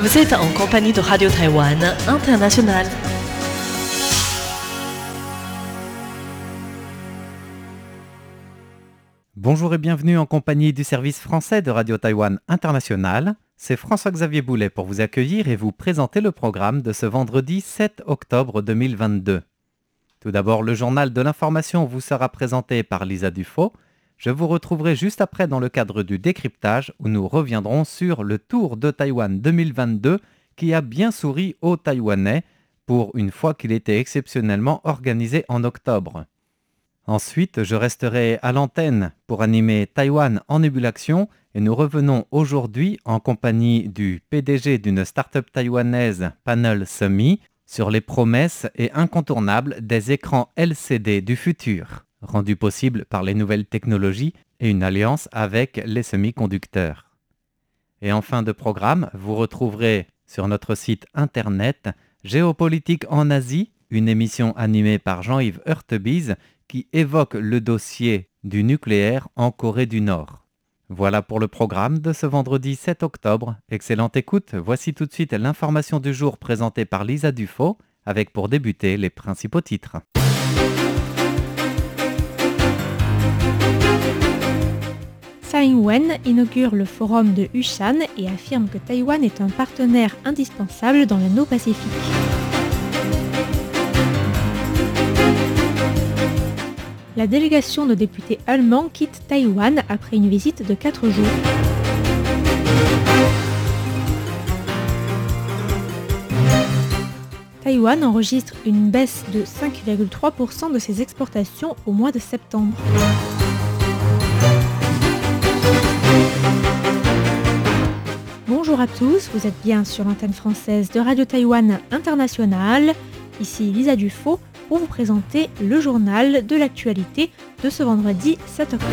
Vous êtes en compagnie de Radio Taïwan International. Bonjour et bienvenue en compagnie du service français de Radio Taïwan International. C'est François-Xavier Boulet pour vous accueillir et vous présenter le programme de ce vendredi 7 octobre 2022. Tout d'abord, le journal de l'information vous sera présenté par Lisa Dufaux. Je vous retrouverai juste après dans le cadre du décryptage où nous reviendrons sur le Tour de Taïwan 2022 qui a bien souri aux Taïwanais pour une fois qu'il était exceptionnellement organisé en octobre. Ensuite, je resterai à l'antenne pour animer Taïwan en ébullition et nous revenons aujourd'hui en compagnie du PDG d'une start-up taïwanaise Panel Semi sur les promesses et incontournables des écrans LCD du futur, rendus possibles par les nouvelles technologies et une alliance avec les semi-conducteurs. Et en fin de programme, vous retrouverez sur notre site internet Géopolitique en Asie, une émission animée par Jean-Yves Hurtebise qui évoque le dossier du nucléaire en Corée du Nord. Voilà pour le programme de ce vendredi 7 octobre. Excellente écoute, voici tout de suite l'information du jour présentée par Lisa Dufaux, avec pour débuter les principaux titres. Tsai Ing-wen inaugure le forum de Ushan et affirme que Taïwan est un partenaire indispensable dans l'Indo-Pacifique. La délégation de députés allemands quitte Taïwan après une visite de 4 jours. Taïwan enregistre une baisse de 5,3% de ses exportations au mois de septembre. Bonjour à tous, vous êtes bien sur l'antenne française de Radio Taïwan International. Ici Lisa Dufaux pour vous présenter le journal de l'actualité de ce vendredi 7 octobre.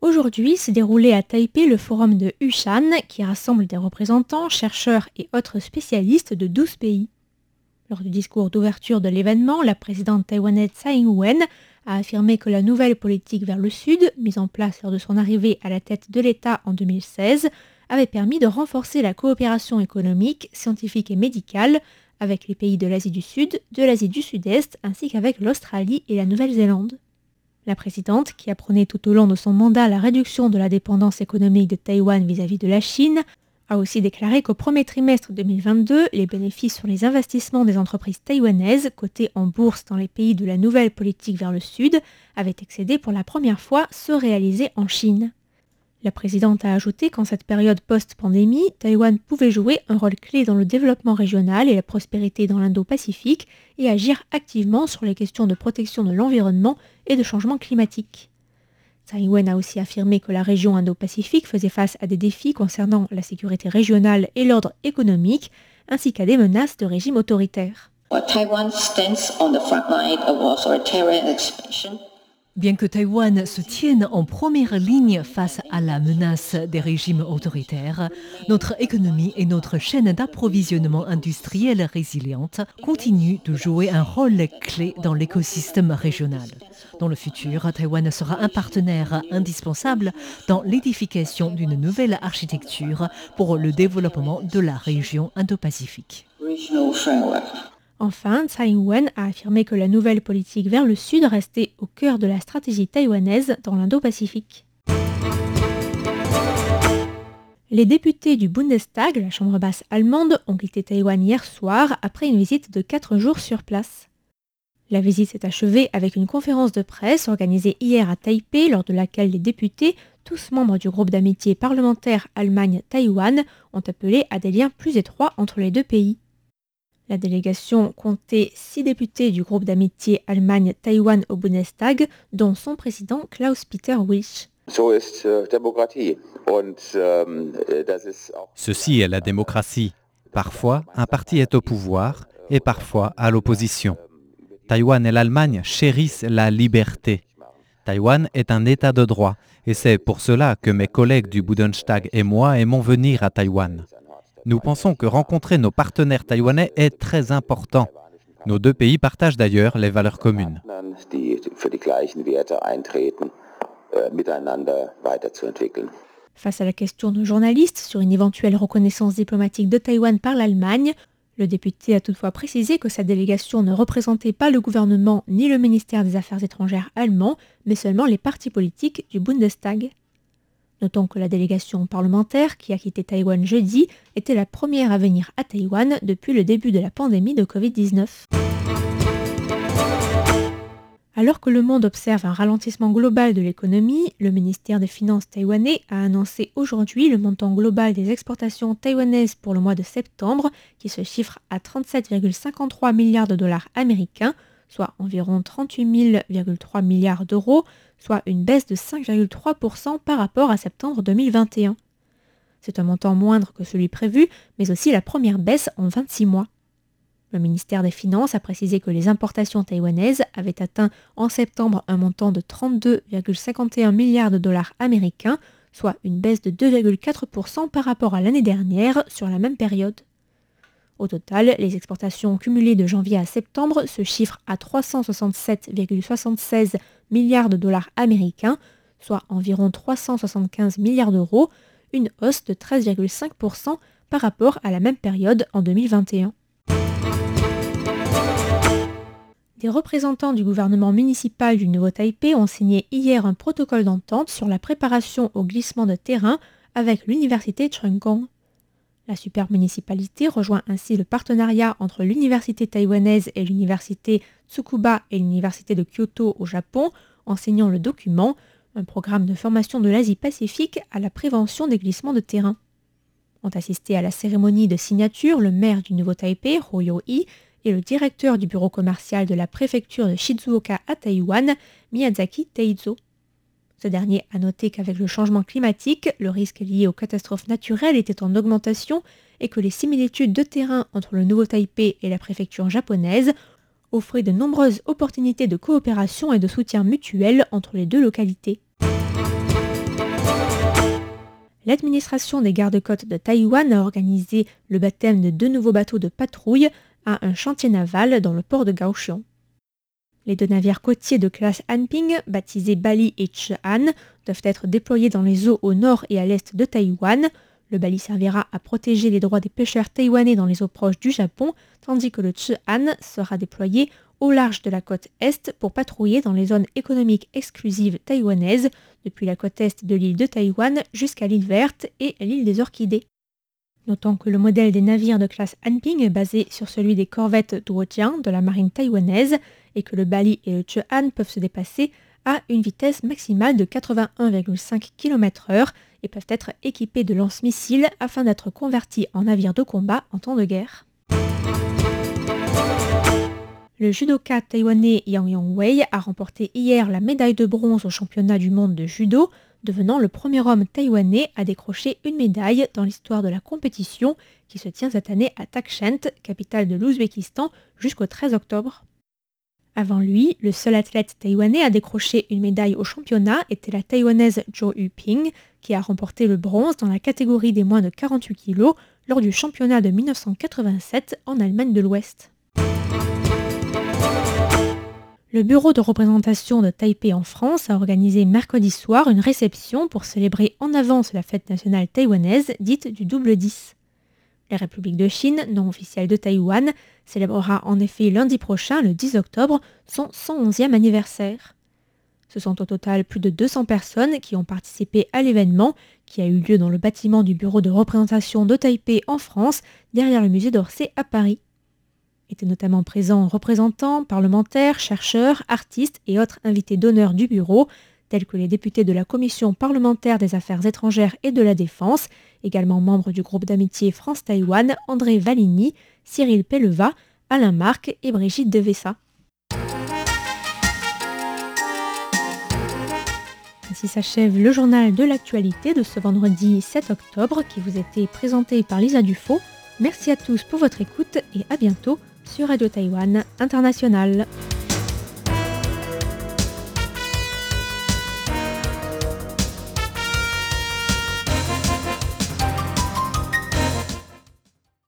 Aujourd'hui s'est déroulé à Taipei le forum de Ushan qui rassemble des représentants, chercheurs et autres spécialistes de 12 pays. Lors du discours d'ouverture de l'événement, la présidente taïwanaise Tsai Ing-wen a affirmé que la nouvelle politique vers le Sud, mise en place lors de son arrivée à la tête de l'État en 2016, avait permis de renforcer la coopération économique, scientifique et médicale avec les pays de l'Asie du Sud, de l'Asie du Sud-Est, ainsi qu'avec l'Australie et la Nouvelle-Zélande. La présidente, qui apprenait tout au long de son mandat la réduction de la dépendance économique de Taïwan vis-à-vis de la Chine, a aussi déclaré qu'au premier trimestre 2022, les bénéfices sur les investissements des entreprises taïwanaises cotées en bourse dans les pays de la nouvelle politique vers le sud avaient excédé pour la première fois ceux réalisés en Chine. La présidente a ajouté qu'en cette période post-pandémie, Taïwan pouvait jouer un rôle clé dans le développement régional et la prospérité dans l'Indo-Pacifique et agir activement sur les questions de protection de l'environnement et de changement climatique. Tsai a aussi affirmé que la région Indo-Pacifique faisait face à des défis concernant la sécurité régionale et l'ordre économique, ainsi qu'à des menaces de régime autoritaire. Bien que Taïwan se tienne en première ligne face à la menace des régimes autoritaires, notre économie et notre chaîne d'approvisionnement industriel résiliente continuent de jouer un rôle clé dans l'écosystème régional. Dans le futur, Taïwan sera un partenaire indispensable dans l'édification d'une nouvelle architecture pour le développement de la région Indo-Pacifique. Enfin, Tsai Ing-wen a affirmé que la nouvelle politique vers le sud restait au cœur de la stratégie taïwanaise dans l'Indo-Pacifique. Les députés du Bundestag, la chambre basse allemande, ont quitté Taïwan hier soir après une visite de 4 jours sur place. La visite s'est achevée avec une conférence de presse organisée hier à Taipei lors de laquelle les députés, tous membres du groupe d'amitié parlementaire Allemagne-Taïwan, ont appelé à des liens plus étroits entre les deux pays. La délégation comptait six députés du groupe d'amitié Allemagne-Taïwan au Bundestag, dont son président Klaus-Peter Wilsch. Ceci est la démocratie. Parfois, un parti est au pouvoir et parfois à l'opposition. Taïwan et l'Allemagne chérissent la liberté. Taïwan est un État de droit et c'est pour cela que mes collègues du Bundestag et moi aimons venir à Taïwan. Nous pensons que rencontrer nos partenaires taïwanais est très important. Nos deux pays partagent d'ailleurs les valeurs communes. Face à la question de journalistes sur une éventuelle reconnaissance diplomatique de Taïwan par l'Allemagne, le député a toutefois précisé que sa délégation ne représentait pas le gouvernement ni le ministère des Affaires étrangères allemand, mais seulement les partis politiques du Bundestag. Notons que la délégation parlementaire qui a quitté Taïwan jeudi était la première à venir à Taïwan depuis le début de la pandémie de Covid-19. Alors que le monde observe un ralentissement global de l'économie, le ministère des Finances taïwanais a annoncé aujourd'hui le montant global des exportations taïwanaises pour le mois de septembre, qui se chiffre à 37,53 milliards de dollars américains, soit environ 38,3 milliards d'euros, soit une baisse de 5,3% par rapport à septembre 2021. C'est un montant moindre que celui prévu, mais aussi la première baisse en 26 mois. Le ministère des Finances a précisé que les importations taïwanaises avaient atteint en septembre un montant de 32,51 milliards de dollars américains, soit une baisse de 2,4% par rapport à l'année dernière sur la même période. Au total, les exportations cumulées de janvier à septembre se chiffrent à 367,76 milliards de dollars américains, soit environ 375 milliards d'euros, une hausse de 13,5% par rapport à la même période en 2021. Des représentants du gouvernement municipal du Nouveau Taipei ont signé hier un protocole d'entente sur la préparation au glissement de terrain avec l'université Chung La super municipalité rejoint ainsi le partenariat entre l'université taïwanaise et l'université Tsukuba et l'université de Kyoto au Japon en signant le document, un programme de formation de l'Asie-Pacifique à la prévention des glissements de terrain. Ont assisté à la cérémonie de signature le maire du Nouveau Taipei, Ho Yo-i, et le directeur du bureau commercial de la préfecture de Shizuoka à Taïwan, Miyazaki Teizo. Ce dernier a noté qu'avec le changement climatique, le risque lié aux catastrophes naturelles était en augmentation et que les similitudes de terrain entre le Nouveau Taipei et la préfecture japonaise offraient de nombreuses opportunités de coopération et de soutien mutuel entre les deux localités. L'administration des gardes-côtes de Taïwan a organisé le baptême de deux nouveaux bateaux de patrouille à un chantier naval dans le port de Kaohsiung. Les deux navires côtiers de classe Hanping, baptisés Bali et Chehan, doivent être déployés dans les eaux au nord et à l'est de Taïwan. Le Bali servira à protéger les droits des pêcheurs taïwanais dans les eaux proches du Japon, tandis que le Chehan sera déployé au large de la côte est pour patrouiller dans les zones économiques exclusives taïwanaises, depuis la côte est de l'île de Taïwan jusqu'à l'île verte et l'île des Orchidées. Notons que le modèle des navires de classe Hanping est basé sur celui des corvettes Duojiang de la marine taïwanaise et que le Bali et le Chehan peuvent se dépasser à une vitesse maximale de 81,5 km/h et peuvent être équipés de lance-missiles afin d'être convertis en navires de combat en temps de guerre. Le judoka taïwanais Yang Yongwei a remporté hier la médaille de bronze au championnat du monde de judo devenant le premier homme taïwanais à décrocher une médaille dans l'histoire de la compétition qui se tient cette année à Takshent, capitale de l'Ouzbékistan, jusqu'au 13 octobre. Avant lui, le seul athlète taïwanais à décrocher une médaille au championnat était la taïwanaise Zhou Yuping, qui a remporté le bronze dans la catégorie des moins de 48 kg lors du championnat de 1987 en Allemagne de l'Ouest. Le bureau de représentation de Taipei en France a organisé mercredi soir une réception pour célébrer en avance la fête nationale taïwanaise dite du double 10. La République de Chine, non officielle de Taïwan, célébrera en effet lundi prochain, le 10 octobre, son 111e anniversaire. Ce sont au total plus de 200 personnes qui ont participé à l'événement qui a eu lieu dans le bâtiment du bureau de représentation de Taipei en France, derrière le musée d'Orsay à Paris. Étaient notamment présents représentants, parlementaires, chercheurs, artistes et autres invités d'honneur du bureau, tels que les députés de la Commission parlementaire des affaires étrangères et de la défense, également membres du groupe d'amitié France-Taïwan, André Valigny, Cyril Pelleva, Alain Marc et Brigitte Devessa. Ainsi s'achève le journal de l'actualité de ce vendredi 7 octobre qui vous était présenté par Lisa Dufaux. Merci à tous pour votre écoute et à bientôt sur Radio Taïwan International.